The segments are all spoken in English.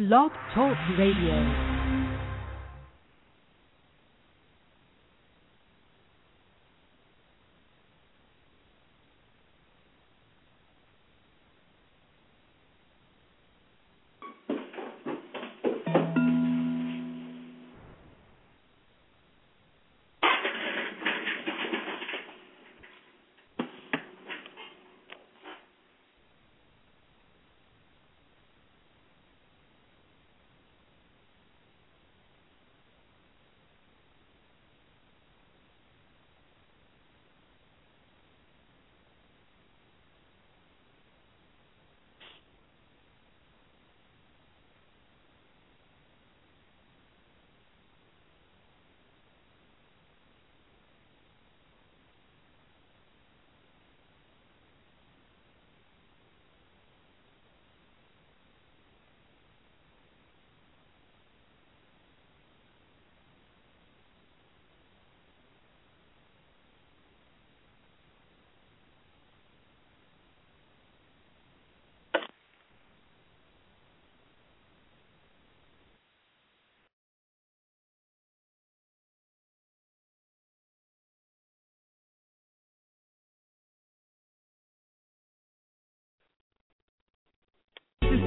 Blog Talk Radio.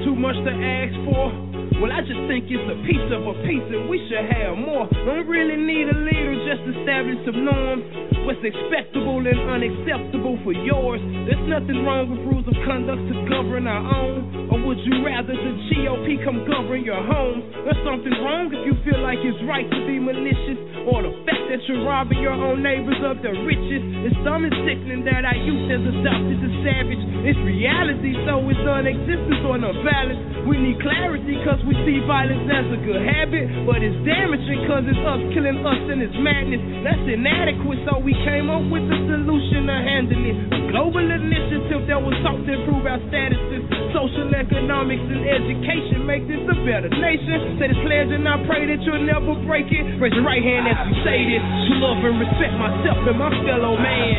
Too much to ask for? Well, I just think it's a piece of a piece and we should have more. Don't really need a leader, just establish some norms. What's acceptable and unacceptable for yours? There's nothing wrong with rules of conduct to govern our own. Or would you rather the GOP come govern your home? There's something wrong if you feel like it's right to be malicious. Or the fact that you're robbing your own neighbors of their riches. It's dumb and sickening that our youth has adopted the savage. It's reality, so it's non-existence or non-balance. We need clarity cause we see violence as a good habit. But it's damaging cause it's us killing us and it's madness. That's inadequate, so we came up with a solution to handle it. A global initiative that was sought to improve our statuses. Social, economics, and education make this a better nation. Say this pledge and I pray that you'll never break it. Raise your right hand as we say this. To love and respect myself and my fellow man.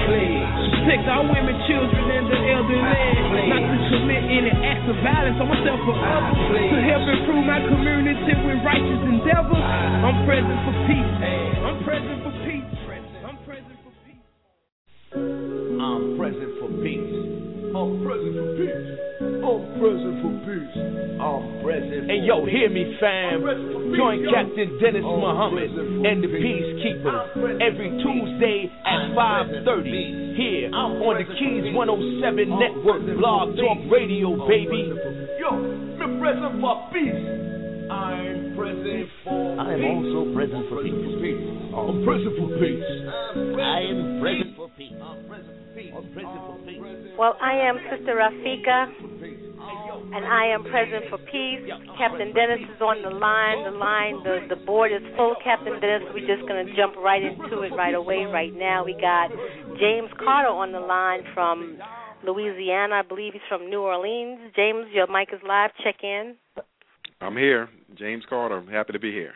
Protect our women, children, and the elderly. To commit any acts of violence on myself or others. To help improve my community with righteous endeavor. I'm present for peace. I'm present for peace. I'm present for peace. I'm present for peace. I'm present for peace. I'm present for peace. I'm present. Hey yo, hear me, fam. Join Captain Dennis Muhammad and the Peacekeepers every Tuesday at 5:30 here on the Keys 107 Network Blog Talk Radio, baby. Yo, I'm present for peace. I'm present for peace. I am also present for peace. I'm present for peace. I am present for peace. I'm present for peace. I'm present for peace. Well, I am Sister Rafika, and I am present for peace. Captain Dennis is on the line. The line, the, the board is full, Captain Dennis. We're just going to jump right into it right away. Right now, we got James Carter on the line from Louisiana. I believe he's from New Orleans. James, your mic is live. Check in. I'm here, James Carter. I'm happy to be here.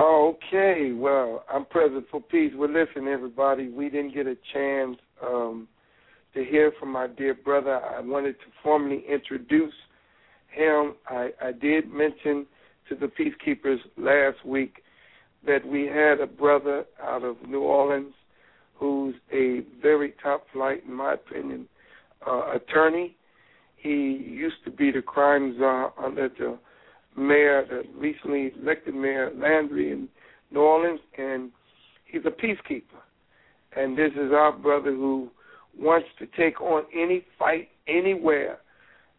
Okay, well, I'm present for peace. Well, listen, everybody, we didn't get a chance um, to hear from my dear brother. I wanted to formally introduce him. I, I did mention to the peacekeepers last week that we had a brother out of New Orleans who's a very top flight, in my opinion, uh, attorney. He used to be the crime czar under the mayor, the recently elected mayor Landrieu in New Orleans, and he's a peacekeeper. And this is our brother who wants to take on any fight anywhere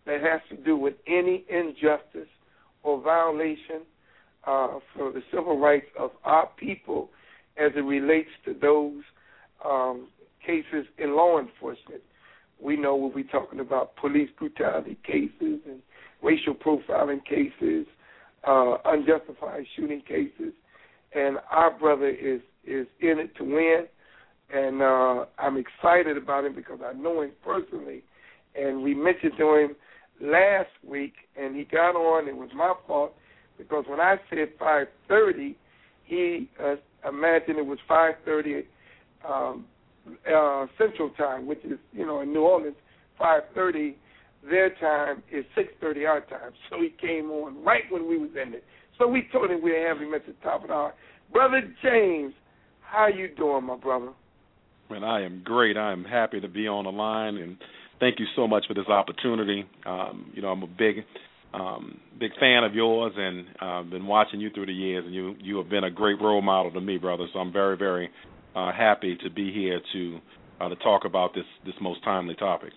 that has to do with any injustice or violation uh, for the civil rights of our people as it relates to those um, cases in law enforcement. We know we'll be talking about police brutality cases and racial profiling cases, uh, unjustified shooting cases, and our brother is is in it to win, and uh, I'm excited about him because I know him personally, and we mentioned to him last week, and he got on. It was my fault because when I said 5:30, he uh, imagined it was 5:30 um, uh, Central Time, which is you know in New Orleans 5:30 their time is 6:30 our time. So he came on right when we was in it. So we told him we'd have him at the top of the hour. Brother James, how you doing, my brother? Man, I am great. I am happy to be on the line, and thank you so much for this opportunity. Um, you know, I'm a big, um, big fan of yours, and I've uh, been watching you through the years, and you you have been a great role model to me, brother. So I'm very, very uh, happy to be here to uh, to talk about this this most timely topic.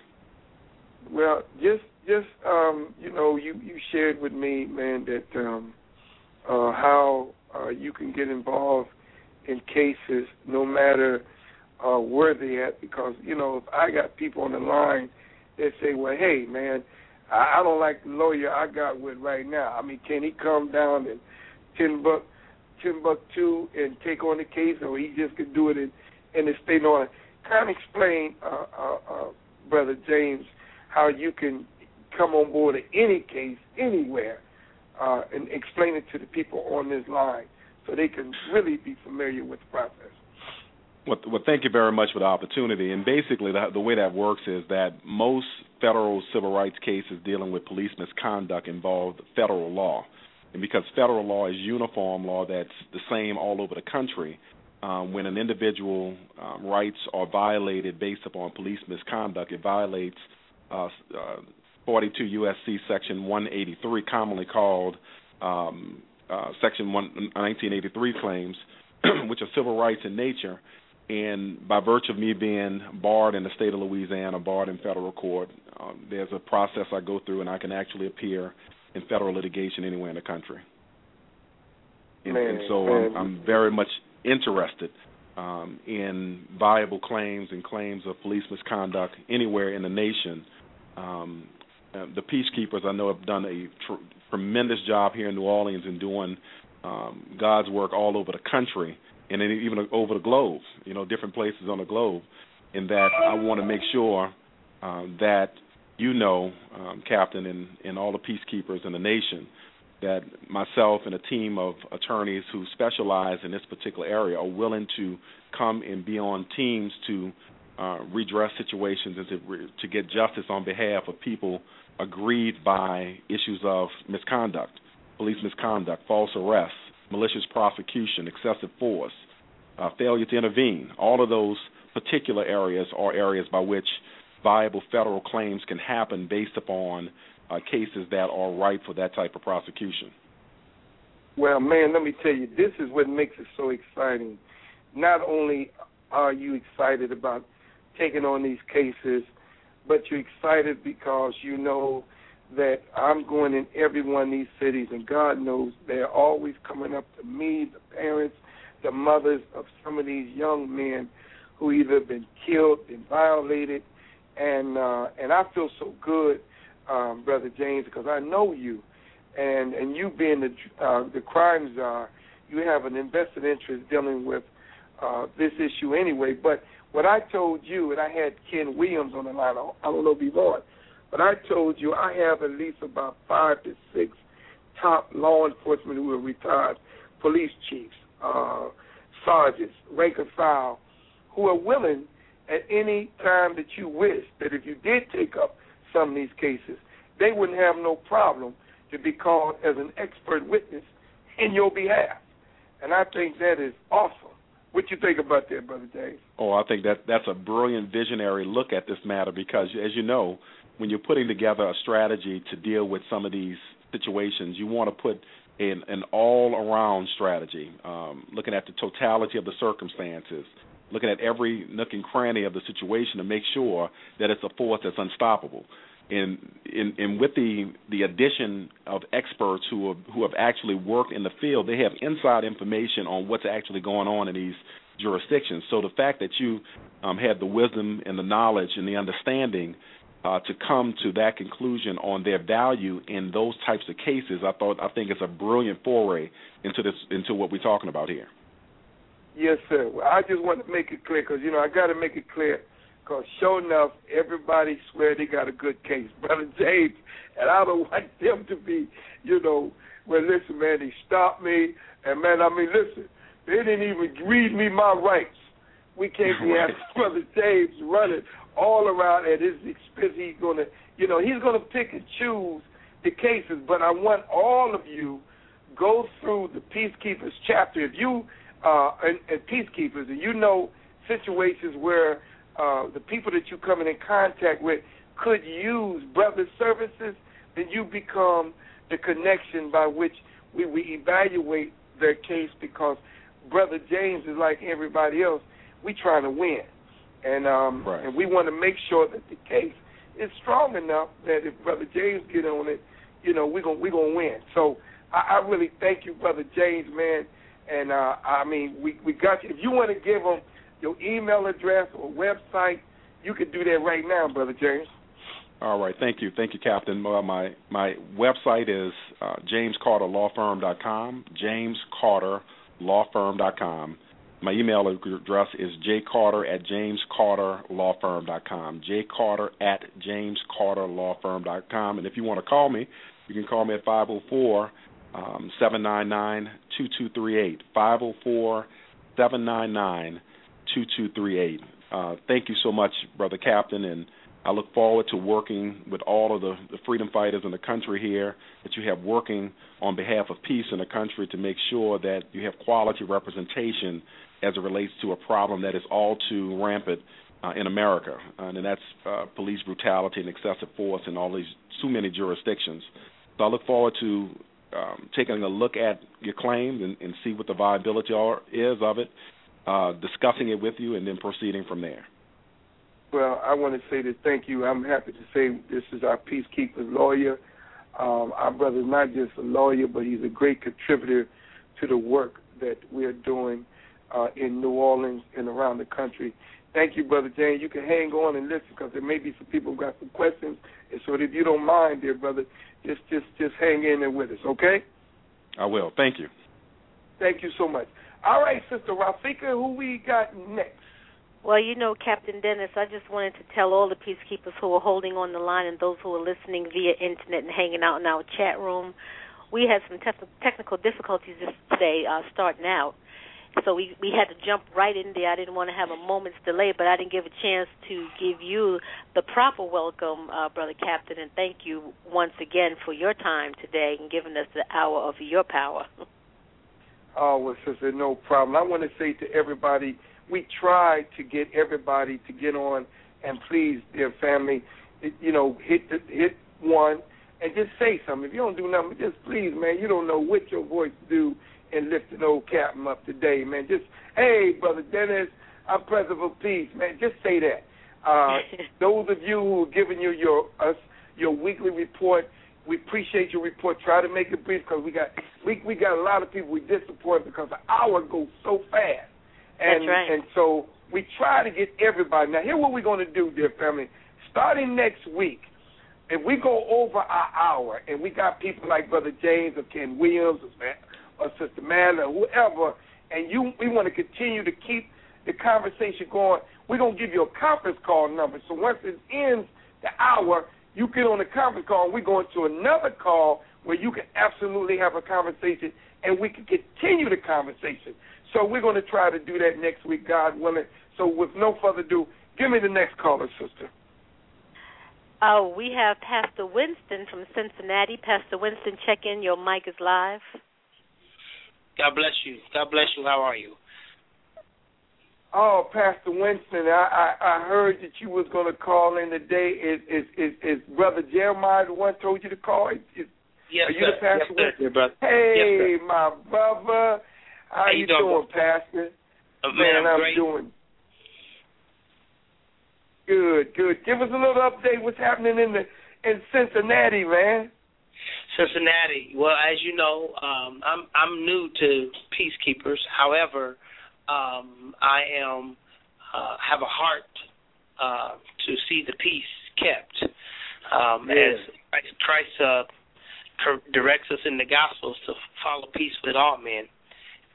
Well, just just um, you know, you you shared with me, man, that um, uh, how uh, you can get involved in cases no matter uh, where they at. Because you know, if I got people on the line that say, "Well, hey, man, I, I don't like the lawyer I got with right now. I mean, can he come down and ten buck, ten buck two and take on the case, or he just could do it in in the state on?" Kind of explain, uh, uh, uh, brother James, how you can come on board in any case anywhere uh, and explain it to the people on this line so they can really be familiar with the process. Well, well, thank you very much for the opportunity. And basically, the, the way that works is that most federal civil rights cases dealing with police misconduct involve federal law. And because federal law is uniform law that's the same all over the country, um, when an individual um, rights are violated based upon police misconduct, it violates uh, uh, 42 USC Section 183, commonly called um, uh, Section 1, 1983 claims, which are civil rights in nature. And by virtue of me being barred in the state of Louisiana, barred in federal court, um, there's a process I go through, and I can actually appear in federal litigation anywhere in the country. And, man, and so I'm, I'm, very much interested um, in viable claims and claims of police misconduct anywhere in the nation. Um, uh, the peacekeepers I know have done a tr- tremendous job here in New Orleans in doing um, God's work all over the country and then even over the globe. You know, different places on the globe. In that, I want to make sure uh, that you know, um, Captain, and, and all the peacekeepers in the nation, that myself and a team of attorneys who specialize in this particular area are willing to come and be on teams to uh, redress situations and to, to get justice on behalf of people aggrieved by issues of misconduct, police misconduct, false arrests, malicious prosecution, excessive force, uh, failure to intervene. All of those particular areas are areas by which viable federal claims can happen based upon uh, cases that are ripe for that type of prosecution. Well, man, let me tell you, this is what makes it so exciting. Not only are you excited about taking on these cases, but you're excited because you know that I'm going in every one of these cities, and God knows they're always coming up to me, the parents, the mothers of some of these young men who either been killed, been violated, and uh, and I feel so good, um, brother James, because I know you, and and you being the uh, the crime czar, you have an invested interest dealing with uh, this issue anyway. But what I told you, and I had Ken Williams on the line, I don't know if he's but I told you I have at least about five to six top law enforcement who are retired police chiefs, uh, sergeants, rank and file, who are willing at any time that you wish that if you did take up some of these cases, they wouldn't have no problem to be called as an expert witness in your behalf. And I think that is awesome. What you think about that, brother James? Oh, I think that that's a brilliant visionary look at this matter because, as you know, when you're putting together a strategy to deal with some of these situations, you want to put an, an all-around strategy, um, looking at the totality of the circumstances, looking at every nook and cranny of the situation to make sure that it's a force that's unstoppable. And, in, and with the the addition of experts who have, who have actually worked in the field, they have inside information on what's actually going on in these jurisdictions. So the fact that you um, the wisdom and the knowledge and the understanding uh, to come to that conclusion on their value in those types of cases, I thought I think it's a brilliant foray into this into what we're talking about here. Yes, sir. Well, I just want to make it clear because you know I got to make it clear because sure enough, everybody swear they got a good case, brother James, and I don't want them to be, you know, well, listen, man, they stopped me, and man, I mean, listen, they didn't even read me my rights. We can't be having Brother James running all around at his expense. He's gonna, you know, he's gonna pick and choose the cases. But I want all of you go through the Peacekeepers chapter. If you uh, and, and Peacekeepers, and you know situations where uh, the people that you coming in contact with could use brother services, then you become the connection by which we, we evaluate their case because brother James is like everybody else. We trying to win, and um, right. and we want to make sure that the case is strong enough that if brother James get on it, you know we gonna we gonna win. So I, I really thank you, brother James, man. And uh, I mean, we we got you. If you want to give them your email address or website, you can do that right now, brother James. All right, thank you, thank you, Captain. Uh, my my website is uh, jamescarterlawfirm.com. Jamescarterlawfirm.com. My email address is jcarter at jamescarterlawfirm.com. jcarter at jamescarterlawfirm.com. And if you want to call me, you can call me at 504 799 2238. 504 799 2238. Uh, thank you so much, Brother Captain, and I look forward to working with all of the, the, freedom fighters in the country here that you have working on behalf of peace in the country to make sure that you have quality representation as it relates to a problem that is all too rampant uh, in America, and that's uh, police brutality and excessive force in all these too many jurisdictions. So I look forward to um, taking a look at your claims and, and see what the viability are, is of it, uh, discussing it with you, and then proceeding from there. Well, I want to say that thank you. I'm happy to say this is our peacekeepers lawyer. Um, our brother is not just a lawyer, but he's a great contributor to the work that we are doing uh, in New Orleans and around the country. Thank you, Brother James. You can hang on and listen because there may be some people who got some questions. And so if you don't mind, dear brother, just just just hang in there with us, okay? I will. Thank you. Thank you so much. All right, Sister Rafika, who we got next? Well, you know, Captain Dennis, I just wanted to tell all the peacekeepers who are holding on the line and those who are listening via internet and hanging out in our chat room, we had some te- technical difficulties today uh, starting out. So we we had to jump right in there. I didn't want to have a moment's delay, but I didn't give a chance to give you the proper welcome, uh, brother Captain, and thank you once again for your time today and giving us the hour of your power. oh well, sister, no problem. I want to say to everybody, we try to get everybody to get on, and please, dear family, you know, hit the, hit one and just say something. If you don't do nothing, just please, man, you don't know what your voice do and lift an old captain up today, man. Just, hey, brother Dennis, I'm president for peace, man. Just say that. Uh, those of you who are giving you your us your weekly report, we appreciate your report. Try to make it brief because we got we we got a lot of people we disappoint because the hour goes so fast. And That's right. and so we try to get everybody. Now, here's what we're going to do, dear family. Starting next week, if we go over our hour and we got people like Brother James or Ken Williams or or Sister Madeleine or whoever, and you we want to continue to keep the conversation going, we're to give you a conference call number. So once it ends the hour, you get on the conference call, and we go into another call where you can absolutely have a conversation, and we can continue the conversation. So we're going to try to do that next week, God willing. So with no further ado, give me the next caller, sister. Oh, we have Pastor Winston from Cincinnati. Pastor Winston, check in. Your mic is live. God bless you. God bless you. How are you? Oh, Pastor Winston, I I, I heard that you was going to call in today. Is is is, is Brother Jeremiah the one told you to call? Is, is, yes, are you sir. the Pastor yes, Winston? Sir, brother. Hey, yes, my brother, how, how you you doing, doing, Pastor? Uh, man, man, I'm, I'm great. doing good. Good. Give us a little update. What's happening in the in Cincinnati, man? Cincinnati. Well, as you know, um, I'm I'm new to peacekeepers. However, um, I am uh, have a heart uh, to see the peace kept. Um, Yeah. As Christ, Christ uh, directs us in the Gospels to follow peace with all men,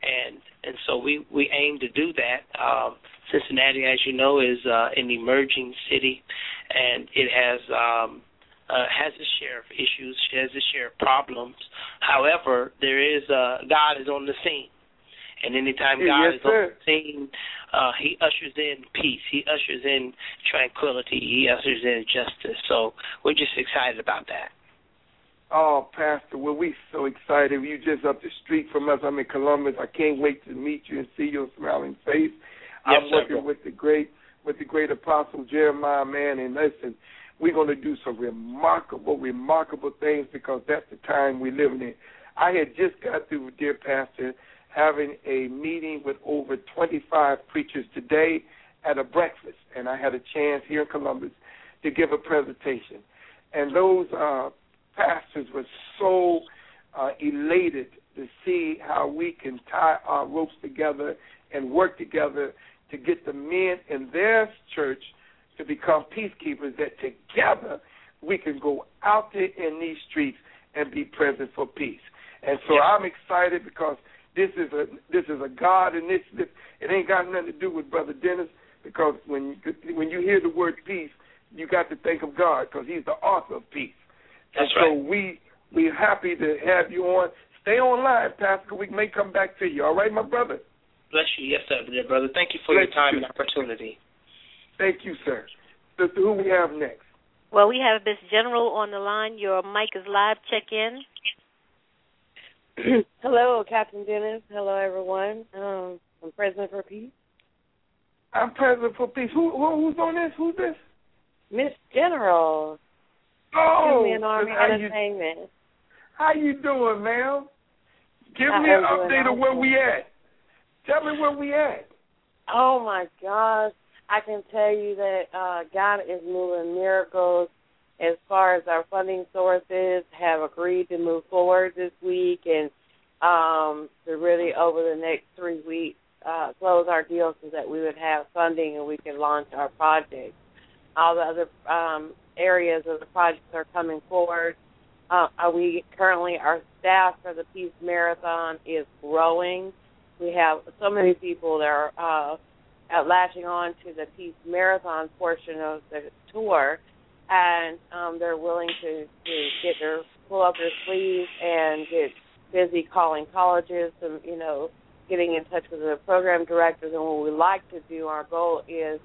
and and so we we aim to do that. Um, Cincinnati, as you know, is uh, an emerging city, and it has um, uh, has its share of issues, has its share of problems. However, there is uh, God is on the scene, And anytime God yes, is on the scene, uh, He ushers in peace. He ushers in tranquility. He ushers in justice. So we're just excited about that. Oh, Pastor, well, we so excited. You just up the street from us. I'm in Columbus. I can't wait to meet you and see your smiling face. Yes, I'm sir. working with the great with the great apostle Jeremiah, man, and listen, we're going to do some remarkable, remarkable things because that's the time we're living in. I had just got through, dear Pastor, having a meeting with over 25 preachers today at a breakfast, and I had a chance here in Columbus to give a presentation. And those uh, pastors were so uh, elated to see how we can tie our ropes together and work together to get the men in their church to become peacekeepers, that together we can go out there in these streets and be present for peace. And so I'm excited because this is a this is a God initiative. It ain't got nothing to do with Brother Dennis because when you, when you hear the word peace, you got to think of God because He's the author of peace. That's and so we we're happy to have you on. Stay online, Pastor. We may come back to you. All right, my brother. Bless you. Yes, sir, dear brother. Thank you for Bless your time you. and opportunity. Thank you, sir. Sister, who we have next? Well, we have Miss General on the line. Your mic is live. Check in. Hello, Captain Dennis. Hello, everyone. Um, I'm President for Peace. I'm President for Peace. Who, who who's on this? Who's this? Miss General. Oh, Two-Man Army how you, how you doing, ma'am? Give I me an update of where we at. Tell me where we at. Oh my gosh. I can tell you that uh, God is moving miracles as far as our funding sources have agreed to move forward this week and um, to really over the next three weeks uh, close our deal so that we would have funding and we can launch our project. All the other um, areas of the projects are coming forward. Uh, we currently our staff for the Peace Marathon is growing. We have so many people that are uh, uh, latching on to the Peace Marathon portion of the tour, and um, they're willing to, to get their pull up their sleeves and get busy calling colleges and you know getting in touch with the program directors. And what we like to do, our goal is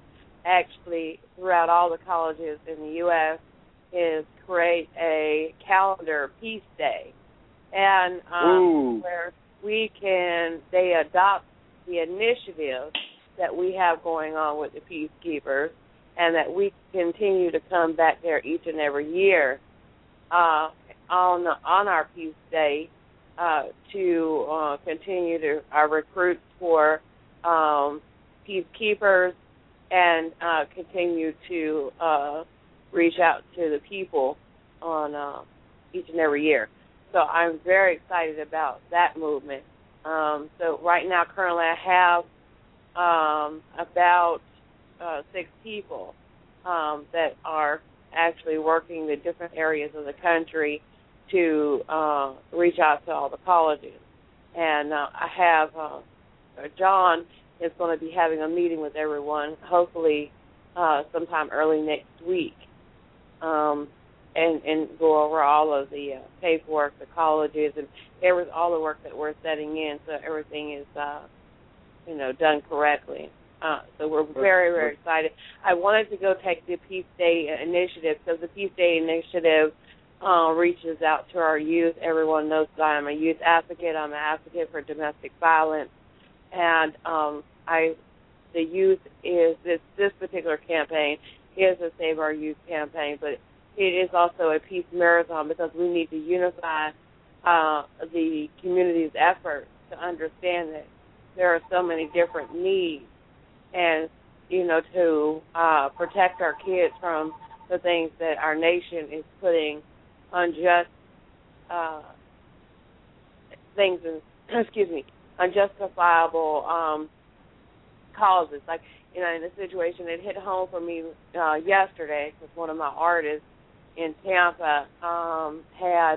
actually throughout all the colleges in the U.S. is create a calendar peace day, and um, Ooh. where we can they adopt the initiative that we have going on with the peacekeepers, and that we continue to come back there each and every year uh, on on our peace day uh, to uh, continue to our recruits for um, peacekeepers and uh, continue to uh, reach out to the people on uh, each and every year. So I'm very excited about that movement. Um, so right now, currently, I have um, about uh, six people um, that are actually working the different areas of the country to uh, reach out to all the colleges. And uh, I have uh, John is going to be having a meeting with everyone, hopefully uh, sometime early next week, um, and and go over all of the uh, paperwork, the colleges, and every all the work that we're setting in, so everything is uh, you know done correctly. Uh, so we're very very excited. I wanted to go take the Peace Day initiative because the Peace Day initiative uh, reaches out to our youth. Everyone knows that I'm a youth advocate. I'm an advocate for domestic violence, and um, I the youth is this this particular campaign is a Save Our Youth campaign, but it is also a peace marathon because we need to unify uh, the community's efforts to understand that there are so many different needs, and you know to uh, protect our kids from the things that our nation is putting unjust uh, things in excuse me unjustifiable um, causes. Like you know, in a situation that hit home for me uh, yesterday, because one of my artists in Tampa um, had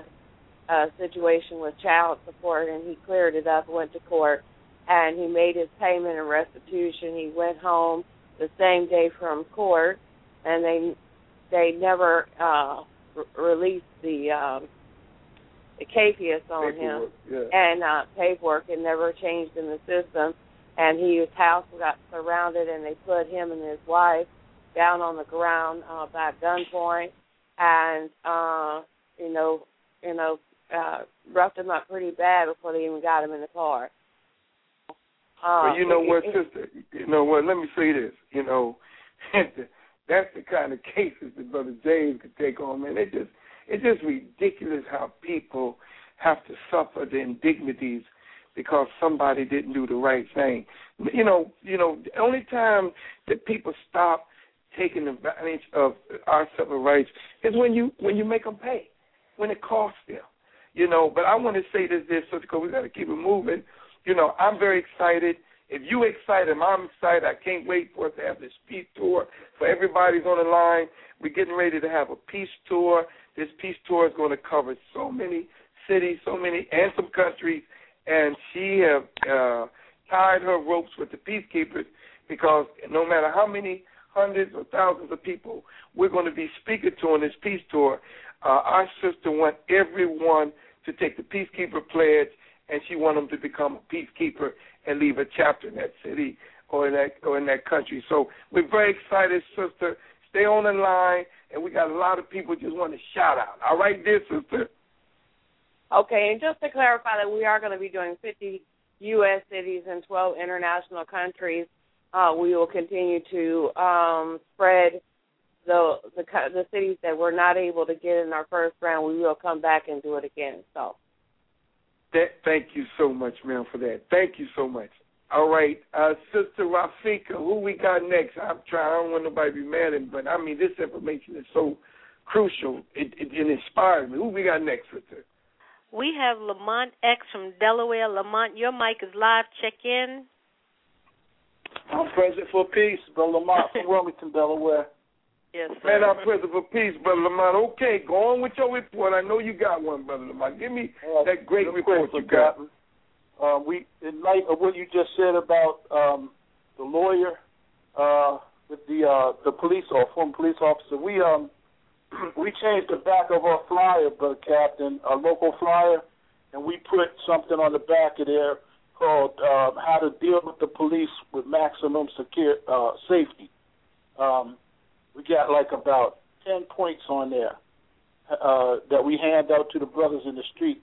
a situation with child support, and he cleared it up, went to court, and he made his payment and restitution. He went home the same day from court, and they they never uh, re- released the um, the caveats on Paperwork, him yeah. and uh paperwork it never changed in the system and he his house got surrounded and they put him and his wife down on the ground uh by gunpoint and uh you know you know uh roughed him up pretty bad before they even got him in the car uh, but you know it- what, it- sister? You know what? Let me say this. You know, that's the kind of cases that Brother James could take on. Man, it just it's just ridiculous how people have to suffer the indignities because somebody didn't do the right thing. You know, you know, the only time that people stop taking advantage of our civil rights is when you when you make them pay, when it costs them. You know, but I want to say this, this, because we got to keep it moving. You know, I'm very excited. If you excited, I'm excited. I can't wait for us to have this peace tour. For everybody's on the line, we're getting ready to have a peace tour. This peace tour is going to cover so many cities, so many, and some countries. And she have uh, tied her ropes with the peacekeepers because no matter how many hundreds or thousands of people we're going to be speaking to on this peace tour, uh, our sister wants everyone to take the peacekeeper pledge, and she wants them to become a peacekeeper and leave a chapter in that city or in that or in that country. So we're very excited, sister. Stay on the line, and we got a lot of people just want to shout out. All right, dear sister. Okay, and just to clarify that we are going to be doing 50 U.S. cities and 12 international countries. Uh, we will continue to um, spread the, the the cities that we're not able to get in our first round. We will come back and do it again. So That, thank you so much, ma'am, for that. Thank you so much. All right, uh, Sister Rafika, who we got next? I'm trying. I don't want nobody to be mad at me, but I mean, this information is so crucial. It, it, it inspires me. Who we got next, Sister? We have Lamont X from Delaware. Lamont, your mic is live. Check in. I'm present for peace, Brother Lamont from Wilmington, Delaware. Yes, Man, I'm present for peace, Brother Lamont. Okay, go on with your report. I know you got one, Brother Lamont. Give me Uh, that great report you got. Captain. Uh, we, in light of what you just said about um, the lawyer uh, with the uh, the police or former police officer, we um we changed the back of our flyer, Brother Captain, a local flyer, and we put something on the back of there called uh, "How to Deal with the Police with Maximum Secure uh, Safety." Um, we got like about ten points on there uh, that we hand out to the brothers in the street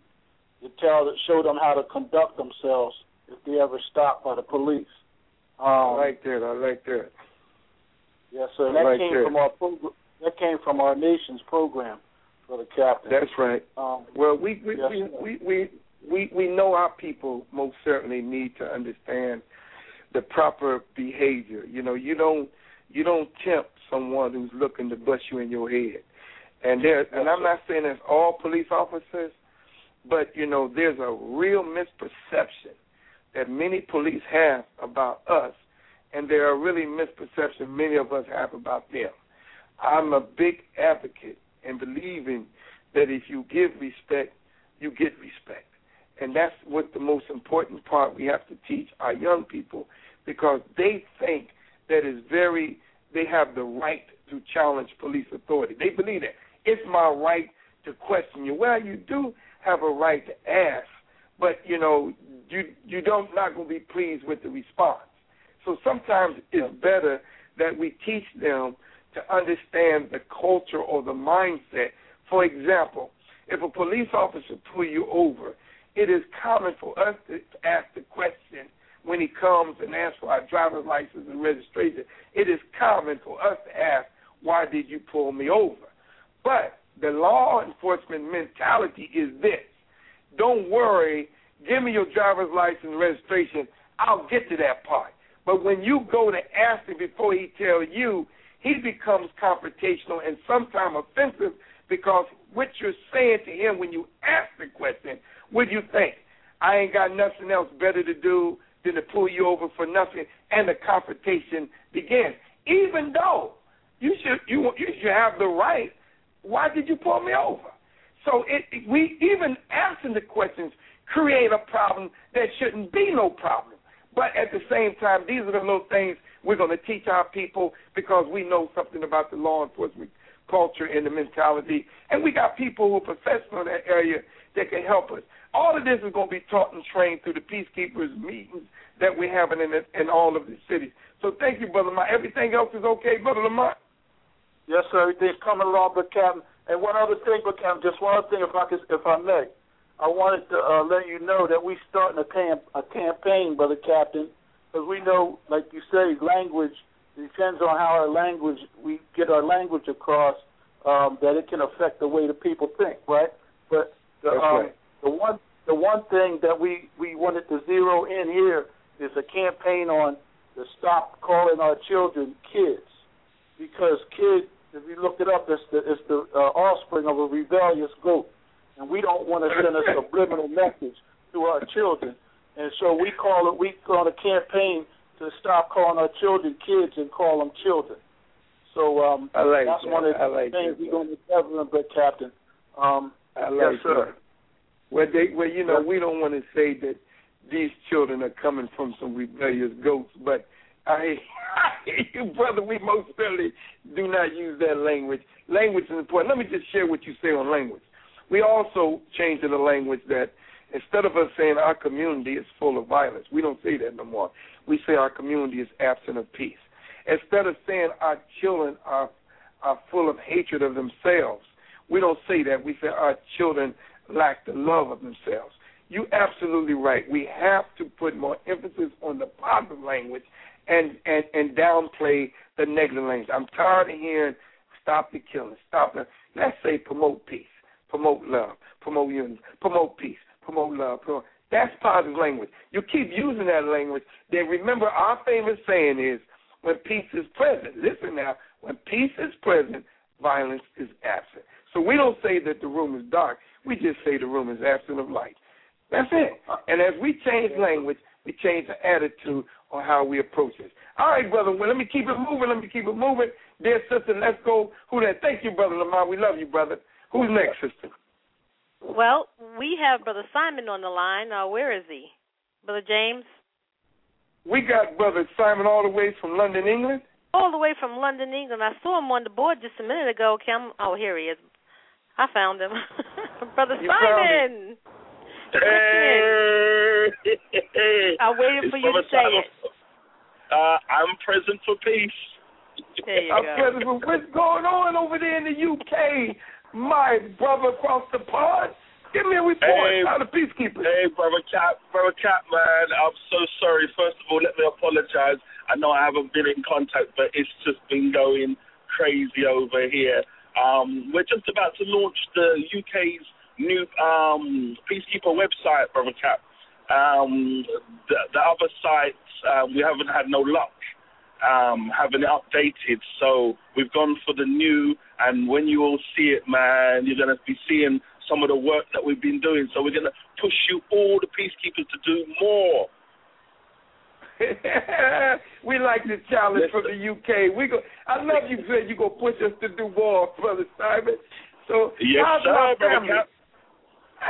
to tell, show them how to conduct themselves if they ever stopped by the police. Um, I like that. I like that. Yes, sir. I That like came that. from our that came from our nation's program for the captain. That's right. Um, Well, we we, Yes, we, we we we we know our people most certainly need to understand the proper behavior. You know, you don't you don't tempt someone who's looking to bust you in your head. And there, and I'm not saying that's all police officers, but you know, there's a real misperception that many police have about us, and there are really misperceptions many of us have about them. I'm a big advocate in believing that if you give respect, you get respect. And that's what the most important part we have to teach our young people because they think that is very they have the right to challenge police authority. They believe that. It's my right to question you. Well, you do have a right to ask, but you know, you you don't not gonna be pleased with the response. So sometimes it's better that we teach them to understand the culture or the mindset. For example, if a police officer pull you over, it is common for us to ask the question when he comes and asks for our driver's license and registration. It is common for us to ask, why did you pull me over? But the law enforcement mentality is this. Don't worry, give me your driver's license and registration. I'll get to that part. But when you go to ask him before he tells you, he becomes confrontational and sometimes offensive because what you're saying to him when you ask the question, what do you think? I ain't got nothing else better to do than to pull you over for nothing, and the confrontation begins. Even though you should you you should have the right. Why did you pull me over? So it, we even asking the questions create a problem that shouldn't be no problem. But at the same time, these are the little things we're going to teach our people because we know something about the law enforcement culture and the mentality. And we got people who are professional in that area that can help us. All of this is going to be taught and trained through the peacekeepers meetings that we're having in, the, in all of the cities. So thank you, Brother Lamont. Everything else is okay, Brother Lamont? Yes, sir. Everything's coming along, but Captain. And one other thing, but Captain, just one other thing, if I could, if I may, I wanted to uh, let you know that we're starting a, camp, a campaign, Brother Captain, because we know, like you say, language depends on how our language we get our language across. Um, that it can affect the way the people think, right? But the, um, right. The one the one thing that we we wanted to zero in here is a campaign on to stop calling our children kids, because kid, if you look it up, it's the it's the uh, offspring of a rebellious goat, and we don't want to send a subliminal message to our children, and so we call it we call a campaign to stop calling our children kids and call them children. So um, I like that's that. one of the I like things that. we're going to cover, but Captain. Um, I yes, sir. that. Well, they, well, you know, we don't want to say that these children are coming from some rebellious goats, but I, you brother, we most certainly do not use that language. Language is important. Let me just share what you say on language. We also change to the language that instead of us saying our community is full of violence, we don't say that no more. We say our community is absent of peace. Instead of saying our children are are full of hatred of themselves, we don't say that. We say our children lack the love of themselves. You're absolutely right. We have to put more emphasis on the positive language and, and, and downplay the negative language. I'm tired of hearing stop the killing, stop the let's say promote peace, promote love, promote unity, promote peace, promote love, promote that's positive language. You keep using that language, then remember our famous saying is when peace is present. Listen now, when peace is present, violence is absent. So we don't say that the room is dark. We just say the room is absent of light. That's it. And as we change language, we change the attitude on how we approach it. All right, brother. Well, let me keep it moving. Let me keep it moving. Dear sister, let's go. Who that? Thank you, brother Lamar. We love you, brother. Who's next, sister? Well, we have Brother Simon on the line. Uh, where is he? Brother James? We got brother Simon all the way from London, England. All the way from London, England. I saw him on the board just a minute ago. Kim. Oh, here he is. I found him. Brother You Simon. Hey. I waited for you to say Simon. it. Uh, I'm present for peace. There you I'm go. present for what's going on over there in the UK. My brother across the pond. Give me a report. Hey. How the peacekeepers? Hey, brother Cap, brother Cap, man, I'm so sorry. First of all, let me apologize. I know I haven't been in contact, but it's just been going crazy over here. Um, we're just about to launch the UK's new um, peacekeeper website, brother Cap. Um, the, the other sites, um, we haven't had no luck um, having it updated. So we've gone for the new, and when you all see it, man, you're going to be seeing some of the work that we've been doing. So we're going to push you, all the peacekeepers, to do more. we like the challenge from the UK. We go. I love you said you gonna push us to do more, brother Simon. So Yes, how's sir, my brother family? Cap.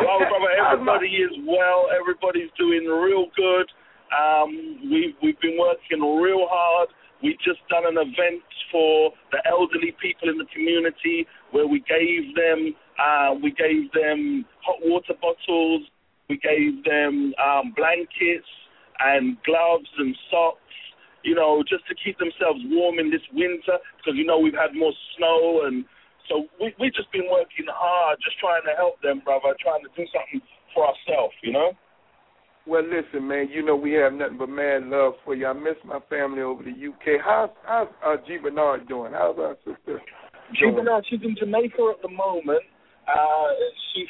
Well, brother, everybody is well. Everybody's doing real good. Um, we've we've been working real hard. We just done an event for the elderly people in the community where we gave them uh, we gave them hot water bottles, we gave them um, blankets and gloves and socks. You know, just to keep themselves warm in this winter because you know we've had more snow and so we we just been working hard, just trying to help them, brother, trying to do something for ourselves, you know. Well, listen, man. You know we have nothing but mad love for you. I miss my family over the UK. How's how's uh, G Bernard doing? How's our sister? Been out. She's in Jamaica at the moment. Uh, she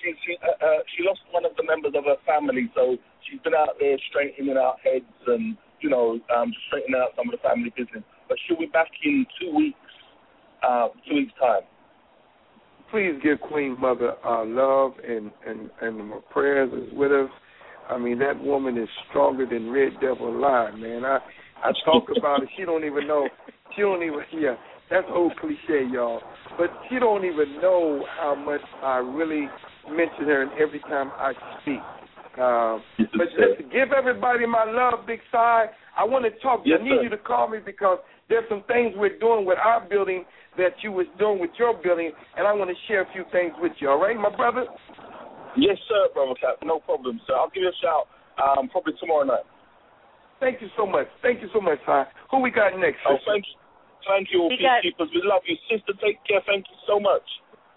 she she uh, uh, she lost one of the members of her family, so she's been out there straightening out heads and you know um, straightening out some of the family business. But she'll be back in two weeks. Uh, two weeks time. Please give Queen Mother our love and and and my prayers is with us. I mean that woman is stronger than Red Devil Alive, man. I I talk about it. She don't even know. She don't even yeah. That's old cliche, y'all. But she don't even know how much I really mention her and every time I speak. Uh, but listen, give everybody my love, Big Side. I want to talk. Yes, I need sir. you to call me because there's some things we're doing with our building that you was doing with your building, and I want to share a few things with you. All right, my brother. Yes, sir, brother Cap. No problem, sir. I'll give you a shout um, probably tomorrow night. Thank you so much. Thank you so much, Ty. Who we got next? Oh, thank you. Thank you, all We peacekeepers. We love you. Sister, take care. Thank you so much.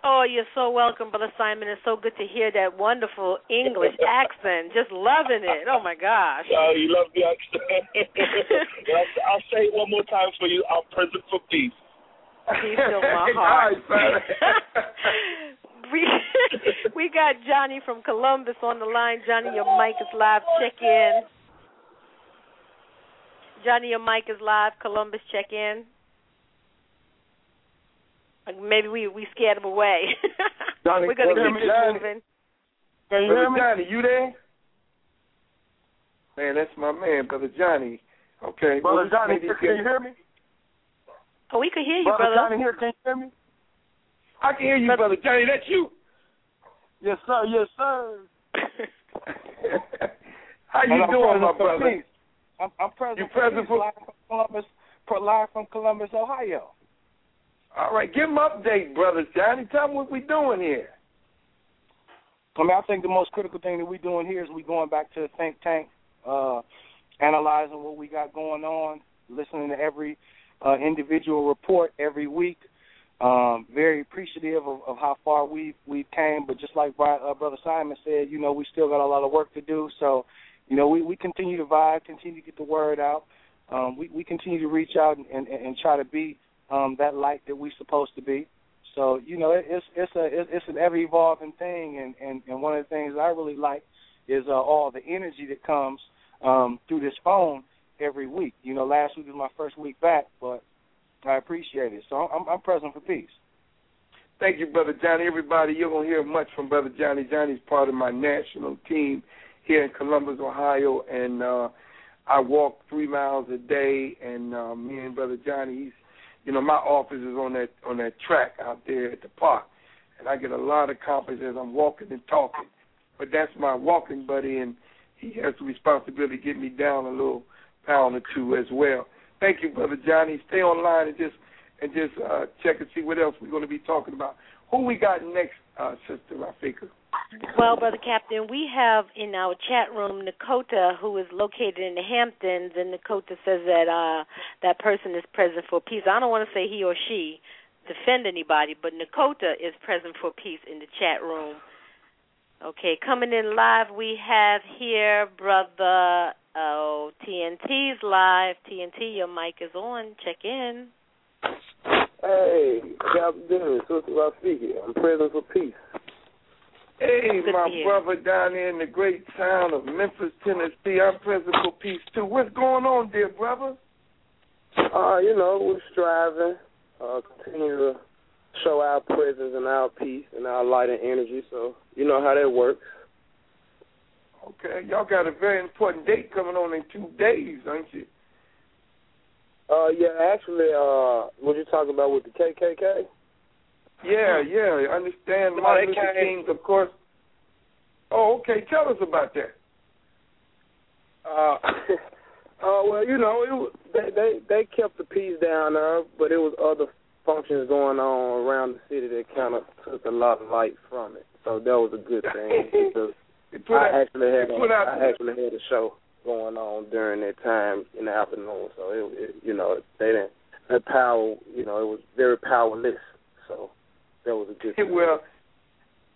Oh, you're so welcome, Brother Simon. It's so good to hear that wonderful English accent. Just loving it. Oh my gosh. Oh, you love the accent. I'll, I'll say it one more time for you. I'm present for peace. Peace to my heart. we we got Johnny from Columbus on the line. Johnny, your mic is live. Check in. Johnny, your mic is live. Columbus, check in. Maybe we we scared him away. Johnny, We're gonna Brother keep this Johnny. moving. Can you hear me? Johnny, you there? Man, that's my man, Brother Johnny. Okay. Brother well, Johnny, can you hear me? Oh, we can hear you, Brother brother. Johnny here, can you hear me? I can hear you, Brother Johnny. That's you. Yes, sir. Yes, sir. How you And doing, my brother? peace. I'm, I'm present You present for- live from Columbus, pro- live from Columbus, Ohio. All right, give him update, brother Johnny. Tell him what we're doing here. I mean, I think the most critical thing that we're doing here is we going back to the think tank, uh, analyzing what we got going on, listening to every uh, individual report every week. Um, very appreciative of, of how far we've we've came, but just like Bri- uh, Brother Simon said, you know, we still got a lot of work to do. So, you know, we, we continue to vibe, continue to get the word out. Um, we, we continue to reach out and, and, and try to be um, that light that we're supposed to be. So you know, it, it's it's a it's an ever evolving thing, and, and and one of the things I really like is uh, all the energy that comes um, through this phone every week. You know, last week was my first week back, but I appreciate it. So I'm I'm present for peace. Thank you, Brother Johnny. Everybody, you're going to hear much from Brother Johnny. Johnny's part of my national team here in Columbus, Ohio, and uh, I walk three miles a day. And uh, me and Brother Johnny, he's, you know, my office is on that on that track out there at the park, and I get a lot of confidence as I'm walking and talking. But that's my walking buddy, and he has the responsibility to get me down a little pound or two as well. Thank you, Brother Johnny. Stay online and just and just uh, check and see what else we're going to be talking about. Who we got next, uh, Sister Rafika? Well, Brother Captain, we have in our chat room Nakota, who is located in the Hamptons, and Nakota says that uh, that person is present for peace. I don't want to say he or she defend anybody, but Nakota is present for peace in the chat room. Okay, coming in live, we have here Brother oh TNT's live. TNT, your mic is on. Check in. Hey, Captain Dennis, Sister Rafika. I'm present for peace. Hey, Good my to brother down there in the great town of Memphis, Tennessee. I'm present for peace too. What's going on, dear brother? Uh, you know, we're striving, uh, continue to show our presence and our peace and our light and energy. So you know how that works. Okay, y'all got a very important date coming on in two days, don't you? Uh, yeah, actually, uh, what you talking about with the KKK? Yeah, yeah. I understand No, Martin Luther King, of course. Oh, okay. Tell us about that. Uh, uh, well, you know, it was, they they they kept the peace down there, but it was other functions going on around the city that kind of took a lot of light from it. So that was a good thing. because put out- I actually had a, put out- I actually had a show going on during that time in the afternoon. So it, it you know they didn't that power you know it was very powerless. So that was a good thing. well,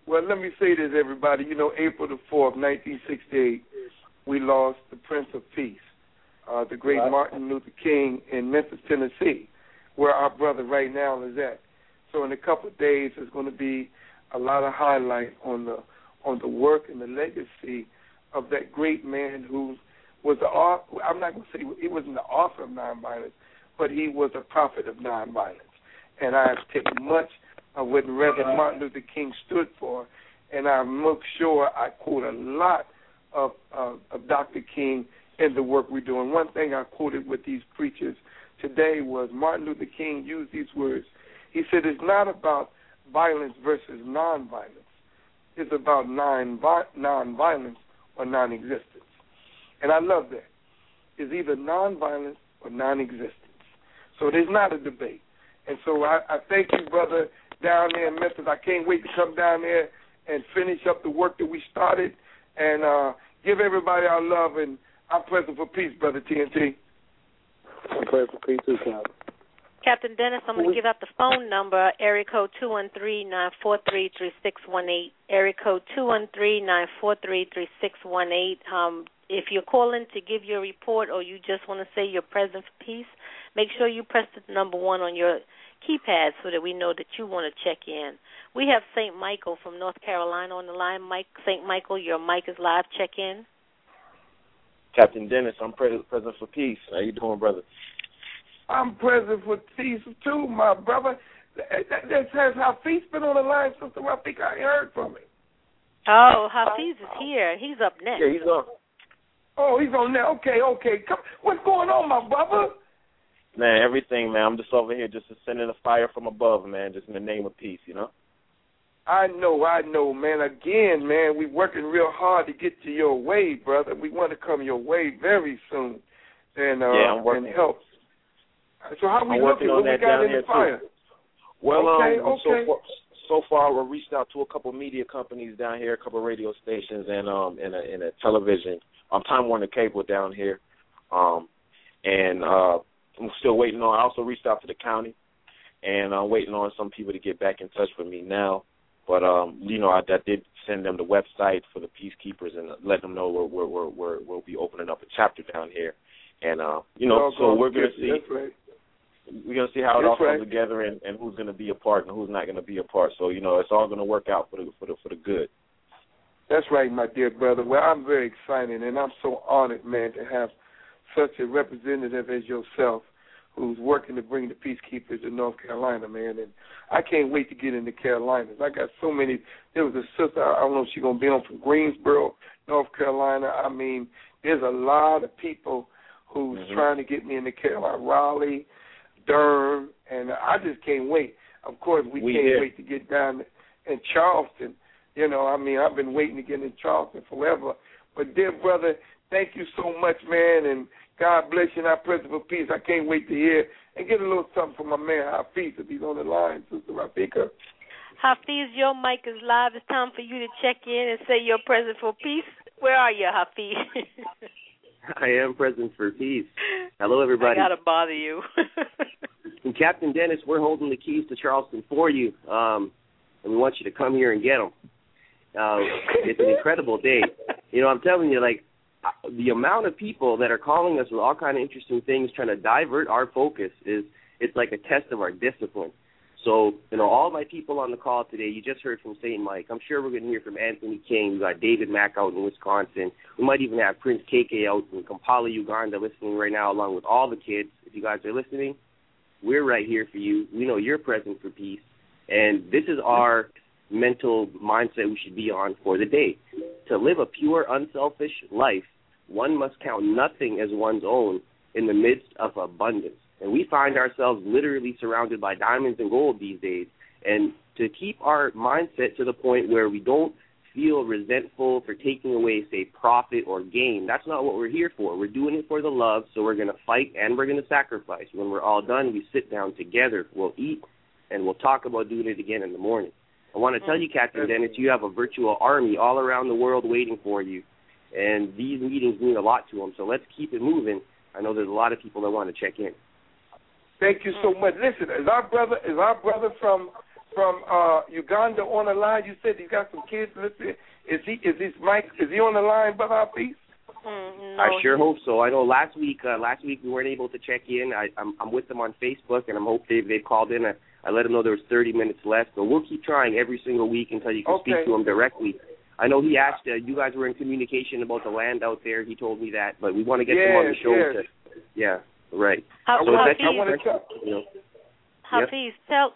well, let me say this, everybody. You know, April the fourth, nineteen sixty-eight, we lost the Prince of Peace, uh, the great Right. Martin Luther King in Memphis, Tennessee, where our brother right now is at. So in a couple of days, there's going to be a lot of highlight on the on the work and the legacy of that great man who was the I'm not going to say he wasn't the author of nonviolence, but he was a prophet of nonviolence. And I have taken much of what Reverend Martin Luther King stood for, and I make sure I quote a lot of uh, of Dr. King in the work we're doing. One thing I quoted with these preachers today was Martin Luther King used these words. He said, "It's not about violence versus nonviolence. It's about non nonviolence or non-existence." And I love that. It's either nonviolence or non-existence. So there's not a debate. And so I, I thank you, brother, down there in Memphis. I can't wait to come down there and finish up the work that we started, and uh, give everybody our love. And I'm present for peace, brother TNT. I'm present for peace too, Captain. Captain Dennis, I'm going to give out the phone number, area code 213-943-3618, area code 213-943-3618. Um, if you're calling to give your report or you just want to say you're present peace, make sure you press the number one on your keypad so that we know that you want to check in. We have St. Michael from North Carolina on the line. Mike, St. Michael, your mic is live. Check in. Captain Dennis, I'm present for peace. How you doing, brother? I'm present for peace too, my brother. That, that says Hafiz been on the line, Sister Rafika. I heard from him. Oh, Hafiz is here. He's up next. Yeah, he's on. Oh, he's on there. Okay, okay. Come, what's going on, my brother? Man, everything, man. I'm just over here just sending a fire from above, man, just in the name of peace, you know? I know, I know, man. Again, man, we working real hard to get to your way, brother. We want to come your way very soon, and uh, yeah, I'm working. and help. So how we I'm looking? on what that we got down in here the fire? too. Well, okay, um, okay. so far, so far we reached out to a couple media companies down here, a couple radio stations, and um, and a, and a television. Um, Time Warner Cable down here, um, and uh, I'm still waiting on. I also reached out to the county, and I'm waiting on some people to get back in touch with me now. But um, you know, I, I did send them the website for the peacekeepers and let them know we're we're we're, we're we'll be opening up a chapter down here, and uh, you know, so we're gonna see. That's right. We're gonna see how it That's all comes right. together and, and who's gonna be a part and who's not gonna be a part. So you know, it's all gonna work out for the for the for the good. That's right, my dear brother. Well, I'm very excited, and I'm so honored, man, to have such a representative as yourself who's working to bring the peacekeepers to North Carolina, man. And I can't wait to get into Carolinas. I got so many. There was a sister, I don't know if she's going to be on from Greensboro, North Carolina. I mean, there's a lot of people who's Mhm. trying to get me into Carolina, Raleigh, Durham, and I just can't wait. Of course, we, We can't here. wait to get down in Charleston. You know, I mean, I've been waiting to get in Charleston forever. But dear brother, thank you so much, man, and God bless you and I pray for peace. I can't wait to hear and get a little something from my man Hafiz if he's on the line, Sister Rafika. Hafiz, your mic is live. It's time for you to check in and say you're present for peace. Where are you, Hafiz? I am present for peace. Hello, everybody. I gotta bother you. And Captain Dennis, we're holding the keys to Charleston for you, um, and we want you to come here and get them. Uh, it's an incredible day. You know, I'm telling you, like uh, the amount of people that are calling us with all kind of interesting things, trying to divert our focus is it's like a test of our discipline. So, you know, all my people on the call today, you just heard from St. Mike. I'm sure we're going to hear from Anthony King. We got David Mack out in Wisconsin. We might even have Prince KK out in Kampala, Uganda, listening right now, along with all the kids. If you guys are listening, we're right here for you. We know you're present for peace, and this is our mental mindset we should be on for the day. To live a pure, unselfish life, one must count nothing as one's own in the midst of abundance. And we find ourselves literally surrounded by diamonds and gold these days. And to keep our mindset to the point where we don't feel resentful for taking away, say, profit or gain, that's not what we're here for. We're doing it for the love, so we're going to fight and we're going to sacrifice. When we're all done, we sit down together, we'll eat, and we'll talk about doing it again in the morning. I want to tell you, Captain Dennis, you have a virtual army all around the world waiting for you, and these meetings mean a lot to them. So let's keep it moving. I know there's a lot of people that want to check in. Thank you so much. Listen, is our brother is our brother from from uh Uganda on the line? You said he's got some kids listening. Is he is his Mike is he on the line, brother Hafiz? Mm, I sure hope so. I know last week uh, last week we weren't able to check in. I, I'm I'm with them on Facebook, and I'm hope they they've called in. I, I let them know there was 30 minutes left, but we'll keep trying every single week until you can Okay. speak to them directly. I know he asked uh, you guys were in communication about the land out there. He told me that, but we want to get them on the show. yes. To, yeah, right. How- so how that's you- I wanna you know, Hafiz, tell,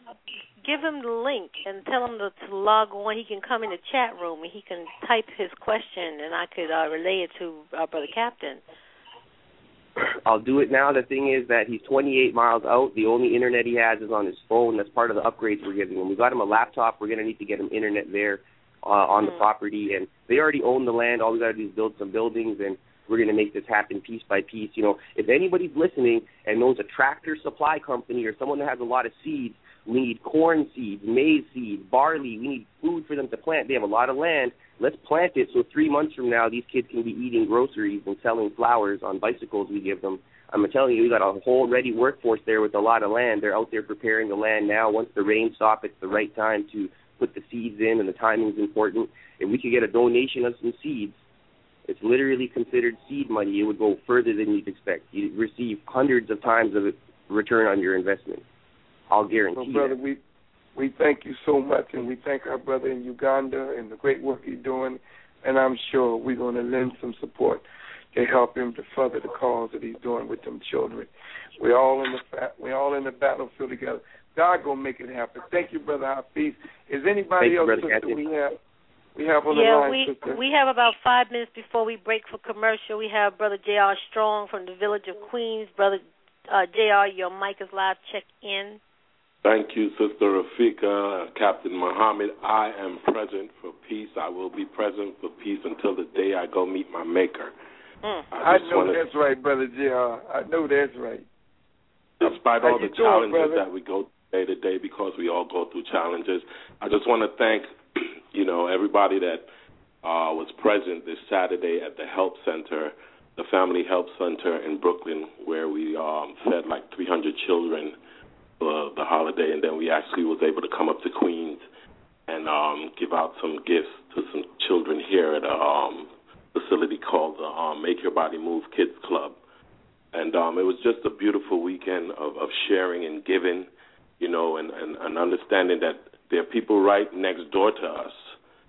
give him the link and tell him to, to log on. He can come in the chat room and he can type his question, and I could uh, relay it to our brother Captain. I'll do it now. The thing is that he's 28 miles out. The only internet he has is on his phone. That's part of the upgrades we're giving him. We got him a laptop. We're going to need to get him internet there uh, on the property, and they already own the land. All we got to do is build some buildings, and we're going to make this happen piece by piece. You know, if anybody's listening and knows a tractor supply company or someone that has a lot of seeds, We need corn seeds, maize seeds, barley. We need food for them to plant. They have a lot of land. Let's plant it so three months from now these kids can be eating groceries and selling flowers on bicycles we give them. I'm telling you, we got a whole ready workforce there with a lot of land. They're out there preparing the land now. Once the rain stop, it's the right time to put the seeds in, and the timing's important. If we could get a donation of some seeds, it's literally considered seed money. It would go further than you'd expect. You'd receive hundreds of times of return on your investment. I'll guarantee well, brother, that. we we thank you so much, and we thank our brother in Uganda and the great work he's doing. And I'm sure we're going to lend some support to help him to further the cause that he's doing with them children. We're all in the we're all in the battlefield together. God gonna make it happen. Thank you, brother Hafiz. Is anybody else sister, we have we have on yeah, the line, we sister? we have about five minutes before we break for commercial. We have Brother J.R. Strong from the village of Queens. Brother uh, J.R., your mic is live. Check in. Thank you, Sister Rafika, Captain Muhammad. I am present for peace. I will be present for peace until the day I go meet my Maker. Mm. I, just know wanna- that's right, brother J.R. I know that's right. Despite How all you the doing, challenges brother? that we go day to day, because we all go through challenges, I just want to thank, you know, everybody that uh, was present this Saturday at the Help Center, the Family Help Center in Brooklyn, where we um, fed like 300 children for the holiday, and then we actually was able to come up to Queens and um, give out some gifts to some children here at a um, facility called the um, Make Your Body Move Kids Club. And um, it was just a beautiful weekend of, of sharing and giving, you know, and, and, and understanding that there are people right next door to us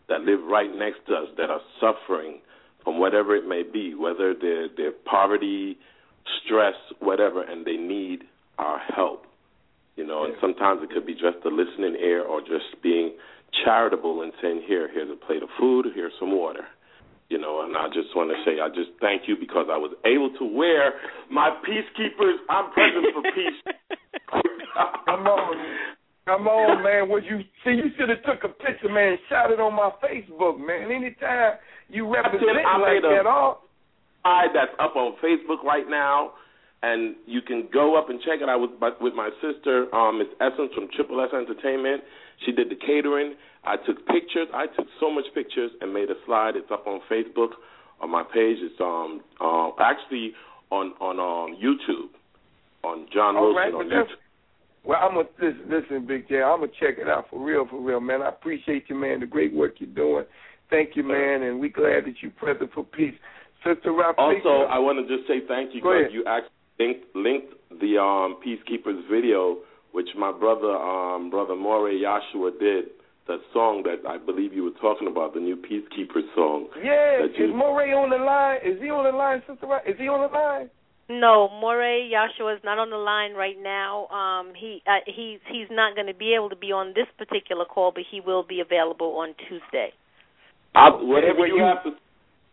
that live right next to us that are suffering from whatever it may be, whether they're, they're poverty, stress, whatever, and they need our help. You know, and sometimes it could be just a listening ear or just being charitable and saying, here, here's a plate of food, here's some water. You know, and I just want to say, I just thank you because I was able to wear my peacekeepers. I'm present for peace. Come on, come on, man. What you see? You should have took a picture, man, and shot it on my Facebook, man. Anytime you represent I like made a that, all slide that's up on Facebook right now, and you can go up and check it. I was with my sister, um, Miss Essence from Triple S Entertainment. She did the catering. I took pictures. I took so much pictures and made a slide. It's up on Facebook on my page. It's um uh, actually on on um YouTube on John Wilson right. on YouTube. Well, I'm gonna listen, listen, Big J. I'm gonna check it out for real, for real, man. I appreciate you, man. The great work you're doing. Thank you, man, and we glad that you're present for peace, Sister Rafika. Also, I want to just say thank you because you actually linked, linked the um, Peacekeepers video, which my brother, um, brother Moray Yashua did. That song that I believe you were talking about, the new Peacekeepers song. yeah, you- is Moray on the line? Is he on the line, Sister? Ra- Is he on the line? No, Moray Yashua is not on the line right now. Um, he uh, he's he's not going to be able to be on this particular call, but he will be available on Tuesday. I, whatever you, you- have to,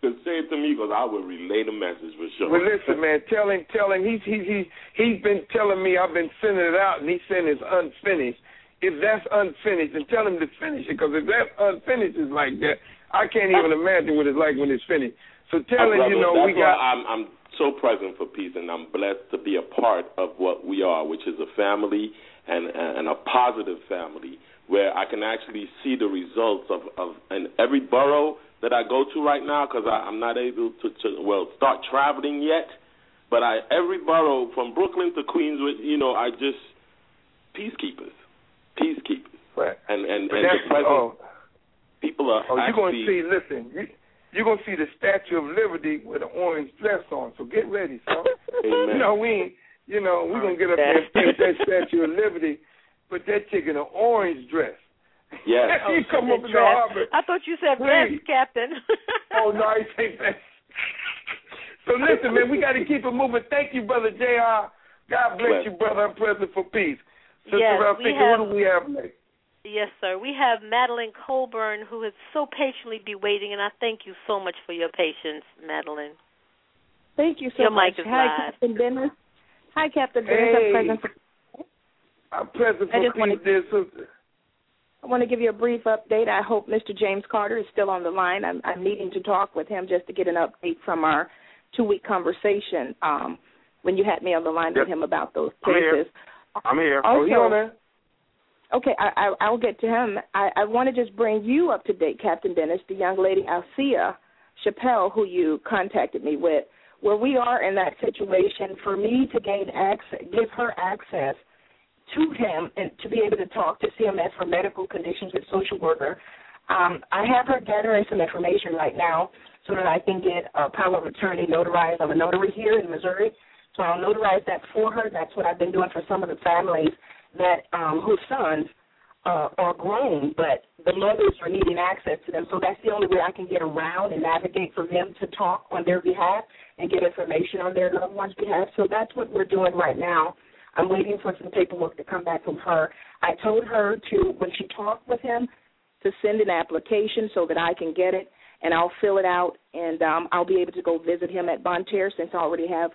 to say it to me, because I will relay the message for sure. Well, listen, man. Tell him, tell him. He's he he he's been telling me I've been sending it out, and he's saying it's unfinished. If that's unfinished, then tell him to finish it. Because if that unfinished, is like that, I can't even imagine what it's like when it's finished. So tell My him, you know, we got. I'm, I'm so present for peace, and I'm blessed to be a part of what we are, which is a family and and a positive family where I can actually see the results of of in every borough that I go to right now because I'm not able to, to well start traveling yet, but I every borough from Brooklyn to Queens, with you know, I just peacekeepers, peacekeepers, Right. and and, But and the present oh, people are oh you're gonna see. Listen, you, you're gonna see the Statue of Liberty with an orange dress on. So get ready, son. Amen. You know we, ain't, you know we're gonna get up there and paint that Statue of Liberty, put that chick in an orange dress. Yes. you come up in the harbor. I thought you said Please. breast, Captain. Oh no, I think that. So listen, man, we got to keep it moving. Thank you, brother J.R. God bless you, brother. I'm present for peace. Sister Yes, Rafika, we have- what do we have next? Yes, sir. We have Madeline Colburn, who has so patiently been waiting, and I thank you so much for your patience, Madeline. Thank you so Your much. mic is Hi, live. Captain Dennis. Hi, Captain Dennis. Hey. I'm present for I'm present I for just wanna- peace, dear sister. I want to give you a brief update. I hope Mr. James Carter is still on the line. I'm, I'm needing to talk with him just to get an update from our two-week conversation um, when you had me on the line with him about those cases. I'm here. cases. I'm here. Oh, he Also- on there? Okay, I, I, I'll get to him. I, I want to just bring you up to date, Captain Dennis, the young lady Althea Chappelle, who you contacted me with, where we are in that situation. For me to gain access, give her access to him, and to be able to talk to CMS for medical conditions with social worker. Um, I have her gathering some information right now so that I can get a power of attorney notarized. I'm a notary here in Missouri, so I'll notarize that for her. That's what I've been doing for some of the families that um, whose sons uh, are grown, but the mothers are needing access to them. So that's the only way I can get around and navigate for them to talk on their behalf and get information on their loved ones' behalf. So that's what we're doing right now. I'm waiting for some paperwork to come back from her. I told her to, when she talked with him, to send an application so that I can get it and I'll fill it out and um, I'll be able to go visit him at Bonne Terre since I already have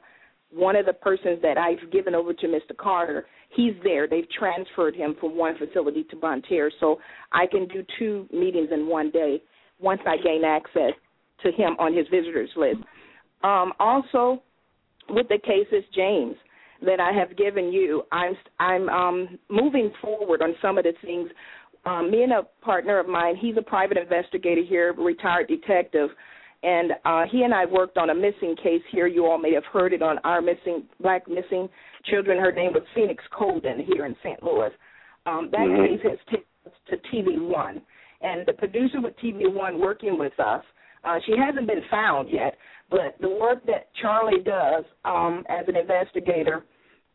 one of the persons that I've given over to Mr. Carter, he's there. They've transferred him from one facility to Bonne Terre, so I can do two meetings in one day once I gain access to him on his visitors list. Um, also, with the cases, James, that I have given you, I'm I'm um, moving forward on some of the things. Um, me and a partner of mine, he's a private investigator here, retired detective and uh, he and I worked on a missing case here. You all may have heard it on our missing black missing children. Her name was Phoenix Coldon here in St. Louis. Um, that mm-hmm. case has taken us to TV One, and the producer with TV One working with us. Uh, she hasn't been found yet, but the work that Charlie does um, as an investigator,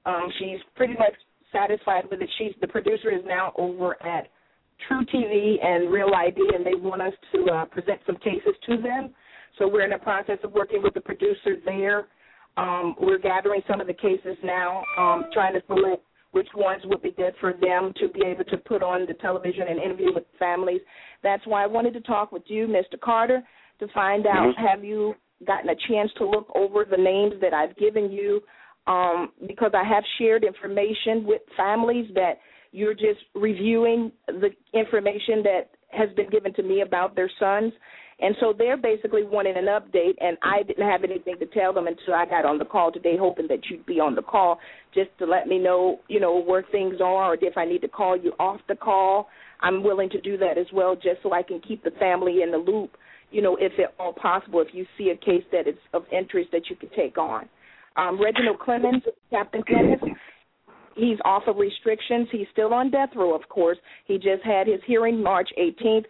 um, she's pretty much satisfied with it. She's the producer is now over at truTV and Real ID, and they want us to uh, present some cases to them. So we're in the process of working with the producer there. Um, we're gathering some of the cases now, um, trying to select which ones would be good for them to be able to put on the television and interview with families. That's why I wanted to talk with you, Mr. Carter, to find out mm-hmm. have you gotten a chance to look over the names that I've given you? Um, because I have shared information with families that you're just reviewing the information that has been given to me about their sons and so they're basically wanting an update, and I didn't have anything to tell them until I got on the call today, hoping that you'd be on the call just to let me know, you know, where things are, or if I need to call you off the call. I'm willing to do that as well, just so I can keep the family in the loop. You know, if at all possible, if you see a case that is of interest that you could take on. Um, Reginald Clemons, Captain Clemons, he's off of restrictions. He's still on death row, of course. He just had his hearing March 18th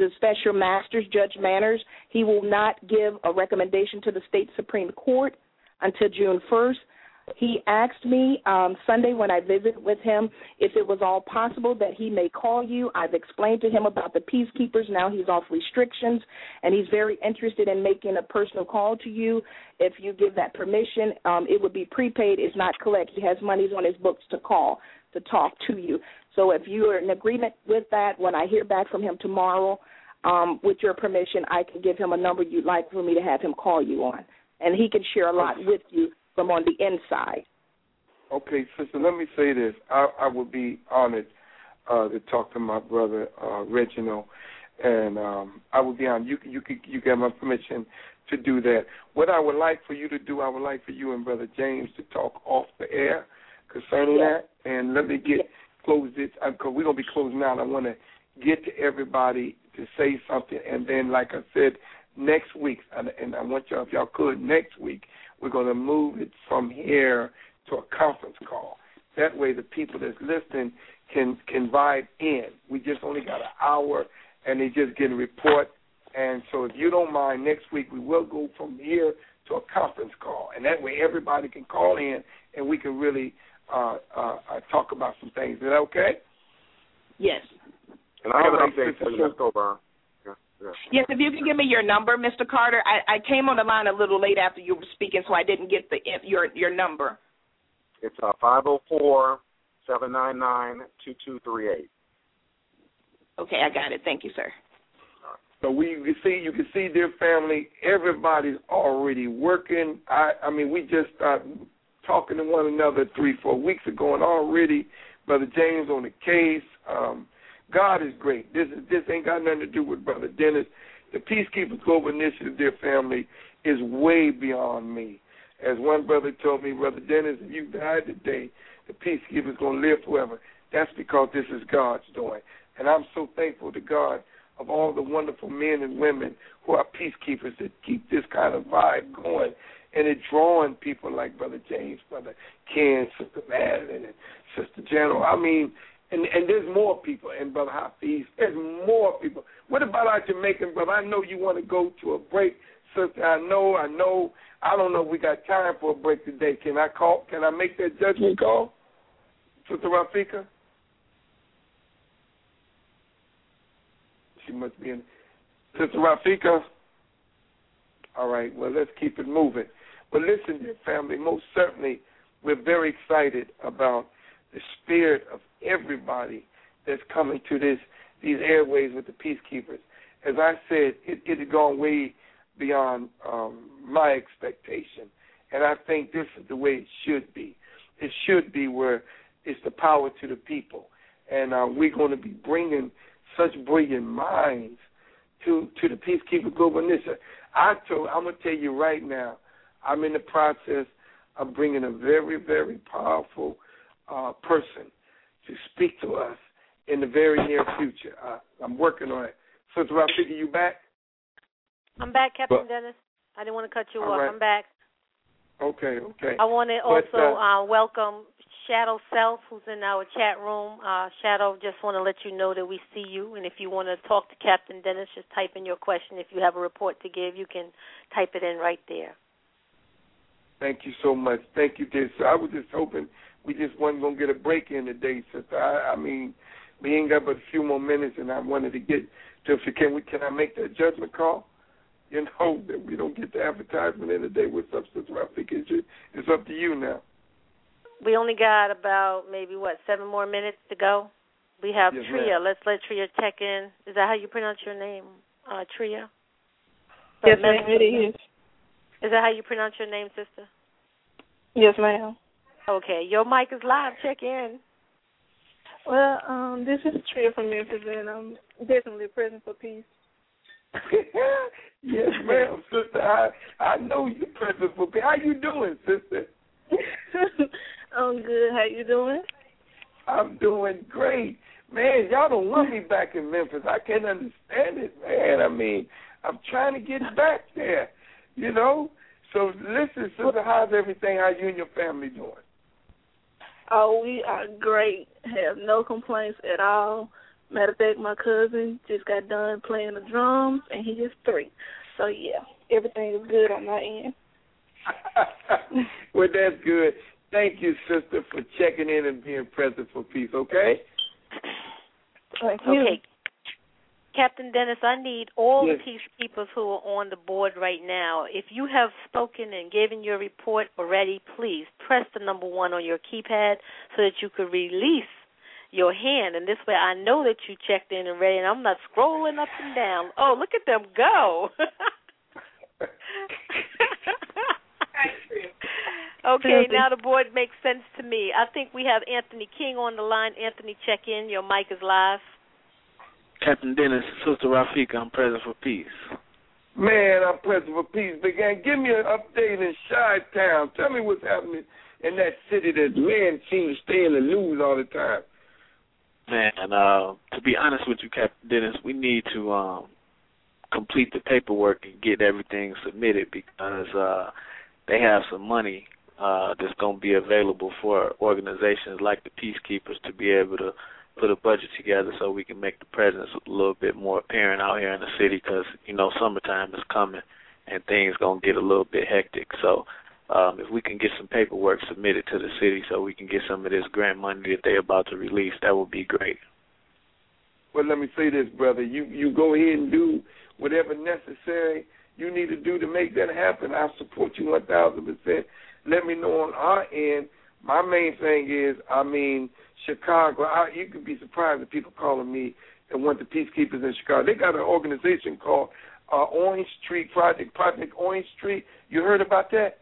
the special masters, Judge Manners, he will not give a recommendation to the state Supreme Court until June 1st. He asked me um, Sunday when I visited with him if it was all possible that he may call you. I've explained to him about the peacekeepers. Now he's off restrictions, and he's very interested in making a personal call to you. If you give that permission, um, it would be prepaid. It's not collect. He has monies on his books to call to talk to you. So if you are in agreement with that, when I hear back from him tomorrow, um, with your permission, I can give him a number you'd like for me to have him call you on, and he can share a lot with you from on the inside. Okay, sister. Let me say this. I, I would be honored uh, to talk to my brother uh, Reginald, and um, I would be honored. You you could you get my permission to do that. What I would like for you to do, I would like for you and brother James to talk off the air concerning yes. that, and let me get yes. Close this uh, because we're gonna be closing out. I want to get to everybody to say something, and then, like I said, next week, and, I want y'all, if y'all could, next week, we're to move it from here to a conference call. That way, the people that's listening can can vibe in. We just only got an hour, and they just get a report. And so, if you don't mind, next week we will go from here to a conference call, and that way everybody can call in, and we can really uh, uh, uh, talk about some things. Is that okay? Yes. And I have an update for you, October. Yeah, yeah. Yes, if you can give me your number, Mr. Carter. I, I came on the line a little late after you were speaking, so I didn't get the your your number. It's uh five zero oh four seven nine nine two two three eight. Okay, I got it. Thank you, sir. So we you can see you can see dear family, everybody's already working. I I mean we just started talking to one another three, four weeks ago and already Brother James on the case. Um God is great. This is this ain't got nothing to do with Brother Dennis. The Peacekeepers Global Initiative, dear family, is way beyond me. As one brother told me, Brother Dennis, if you die today, the Peacekeepers gonna live forever. That's because this is God's doing. And I'm so thankful to God of all the wonderful men and women who are peacekeepers that keep this kind of vibe going. And it drawing people like Brother James, Brother Ken, Sister Madeline, and Sister General. I mean, and and there's more people, and Brother Hafiz, there's more people. What about our Jamaican brother? I know you want to go to a break, sister. I know, I know. I don't know if we got time for a break today. Can I call? Can I make that judgment call, Sister Rafika? She must be in. Sister Rafika. All right. Well, let's keep it moving. But listen, family. Most certainly, we're very excited about the spirit of everybody that's coming to this these airways with the peacekeepers. As I said, it, it had gone way beyond um, my expectation, and I think this is the way it should be. It should be where it's the power to the people, and uh, we're going to be bringing such brilliant minds to to the peacekeeper global initiative. I told, I'm gonna tell you right now, I'm in the process of bringing a very very powerful uh, person to speak to us in the very near future. Uh, I'm working on it. Sister Rafika, you back? I'm back, Captain But- Dennis. I didn't want to cut you off. right. I'm back. Okay, okay. I want to But, also uh, uh, welcome Shadow Self, who's in our chat room. Uh, Shadow, just want to let you know that we see you, and if you want to talk to Captain Dennis, just type in your question. If you have a report to give, you can type it in right there. Thank you so much. Thank you, dear. So I was just hoping we just wasn't gonna get a break in today, sister. I, I mean, we ain't got but a few more minutes, and I wanted to get to. If can we? Can I make that judgment call? You know that we don't get the advertisement in the today with substance Rafika. It's, it's up to you now. We only got about maybe what seven more minutes to go. We have Yes, Tria. ma'am. Let's let Tria check in. Is that how you pronounce your name, uh, Tria? Yes, ma'am, it is. Is that how you pronounce your name, sister? Yes, ma'am. Okay, your mic is live. Check in. Well, um, this is Tria from Memphis, and I'm definitely present for peace. yes, ma'am, sister. I I know you're present for me. How you doing, sister? I'm good. How you doing? I'm doing great. Man, y'all don't want me back in Memphis. I can't understand it, man. I mean, I'm trying to get back there, you know? So listen, sister, how's everything? How you and your family doing? Oh, we are great. Have no complaints at all. Matter of fact, my cousin just got done playing the drums, and he is three. So yeah, everything is good on my end. well, that's good. Thank you, sister, for checking in and being present for peace, okay? Thank you. Okay. Captain Dennis, I need all Yes. the peacekeepers who are on the board right now. If you have spoken and given your report already, please press the number one on your keypad so that you could release your hand. And this way I know that you checked in and ready, and I'm not scrolling up and down. Oh, look at them go. okay, now the board makes sense to me. I think we have Anthony King on the line. Anthony, check in. Your mic is live. Captain Dennis, Sister Rafika, I'm present for peace. Man, I'm present for peace. Big gang, give me an update in Chi Town. Tell me what's happening in that city that men seem to stay in the news all the time. Man, uh, to be honest with you, Captain Dennis, we need to um, complete the paperwork and get everything submitted because uh, they have some money uh, that's going to be available for organizations like the Peacekeepers to be able to put a budget together so we can make the presence a little bit more apparent out here in the city because you know summertime is coming and things to get a little bit hectic. So um, if we can get some paperwork submitted to the city so we can get some of this grant money that they're about to release, that would be great. Well, let me say this, brother. You you go ahead and do whatever necessary you need to do to make that happen. I support you one thousand percent. Let me know on our end. My main thing is, I mean, Chicago. I, you could be surprised at people calling me and want the peacekeepers in Chicago. They got an organization called uh, Orange Street Project, Project Orange Street. You heard about that?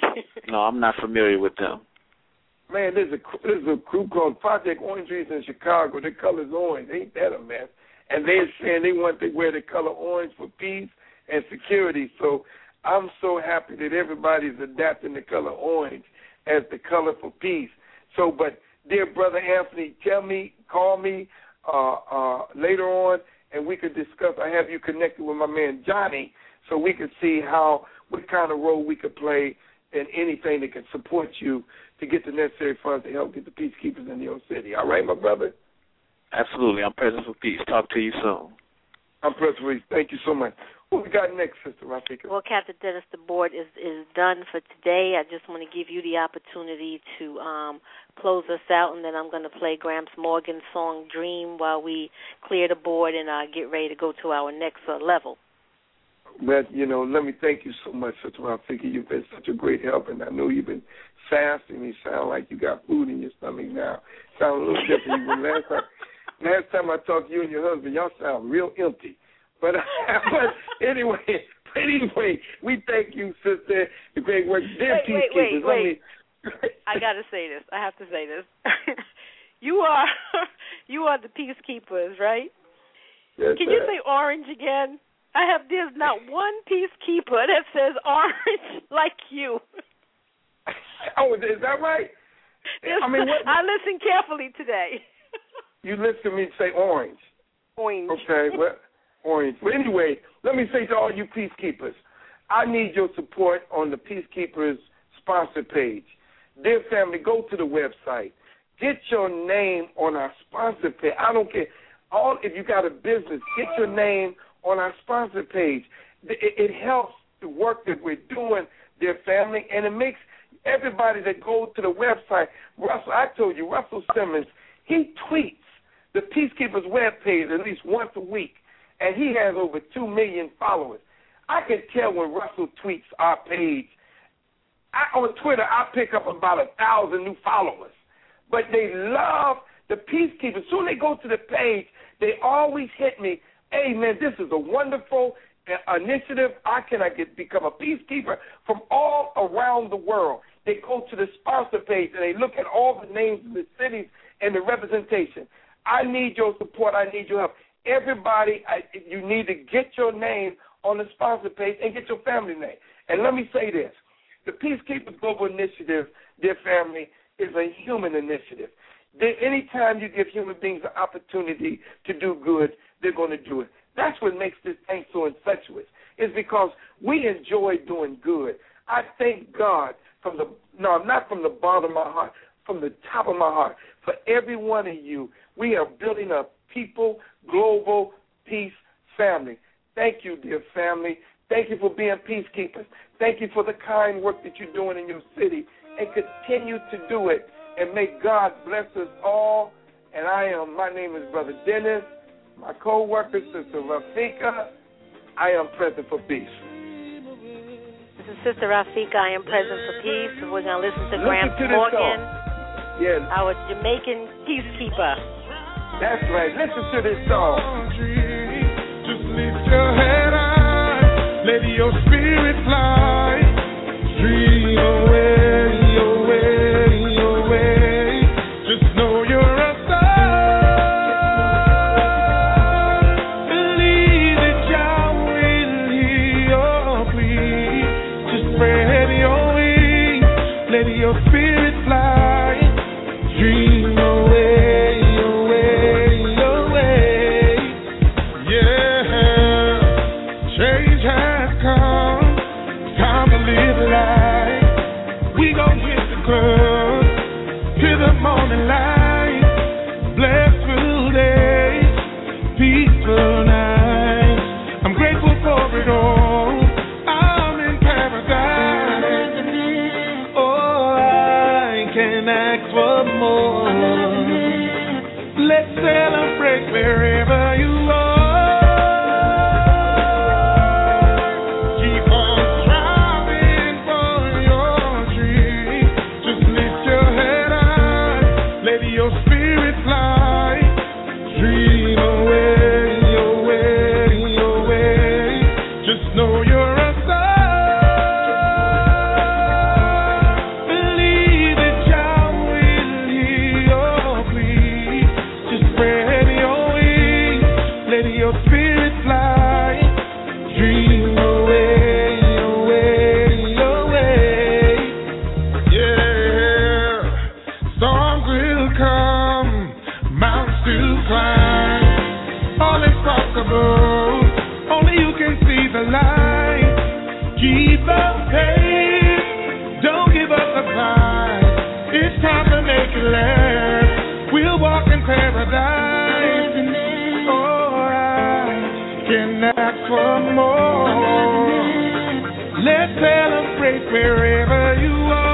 No, I'm not familiar with them. Man, there's a there's a group called Project Orange Trees in Chicago. Their color's orange. Ain't that a mess? And they're saying they want to wear the color orange for peace and security. So I'm so happy that everybody's adapting the color orange as the color for peace. So, but dear brother Anthony, tell me, call me uh, uh, later on, and we could discuss. I have you connected with my man Johnny, so we could see how what kind of role we could play in anything that can support you to get the necessary funds to help get the peacekeepers in your city. All right, my brother. Absolutely, I'm present for peace. Talk to you soon. I'm present for peace. Thank you so much. What we got next, Sister Rafika? Well, Captain Dennis, the board is is done for today. I just want to give you the opportunity to um, close us out, and then I'm going to play Gramps Morgan's song "Dream" while we clear the board and uh, get ready to go to our next uh, level. But you know, let me thank you so much, Sister Rafika. You've been such a great help, and I know you've been fasting. You sound like you got food in your stomach now. Sound a little different. Even last time, last time I talked to you and your husband, y'all sound real empty. But, but anyway, but anyway, we thank you, sister. The great work. Dear wait, wait, wait, wait. I gotta say this. I have to say this. you are you are the peacekeepers, right? Yes, Can you say orange again? I have there's not one peacekeeper that says orange like you. oh, is that right? I mean, what, I listened carefully today. you listen to me say orange. Orange. Okay, well But anyway, let me say to all you peacekeepers, I need your support on the Peacekeepers sponsor page. Dear family, go to the website. Get your name on our sponsor page. I don't care. All if you got a business, get your name on our sponsor page. It, it helps the work that we're doing, dear family, and it makes everybody that goes to the website. Russell, I told you, Russell Simmons, he tweets the Peacekeepers web page at least once a week and he has over two million followers. I can tell when Russell tweets our page. I, on Twitter, I pick up about a thousand new followers, but they love the peacekeepers. Soon they go to the page, they always hit me. Hey man, this is a wonderful uh, initiative. I can I get become a peacekeeper from all around the world. They go to the sponsor page and they look at all the names of the cities and the representation. I need your support. I need your help. Everybody, I, you need to get your name on the sponsor page and get your family name. And let me say this the Peacekeepers Global Initiative, dear family, is a human initiative. anytime you give human beings an opportunity to do good, they're going to do it. That's what makes this thing so infectious. Is because we enjoy doing good. I thank God from the no, not from the bottom of my heart, from the top of my heart, for every one of you. We are building a people global peace family. Thank you, dear family. Thank you for being peacekeepers. Thank you for the kind work that you're doing in your city and continue to do it. And may God bless us all. And I am, my name is Brother Dennis. My co worker, Sister Rafika. I am present for peace. This is Sister Rafika. I am present for peace. We're going to listen to Gramps Morgan, yes. our Jamaican peacekeeper. That's right. Listen to this song. Just lift your head high, let your spirit fly, dream away, Keep up pace. Don't give up the fight. It's time to make it last. We'll walk in paradise. Oh, I can ask for more. Let's celebrate wherever you are.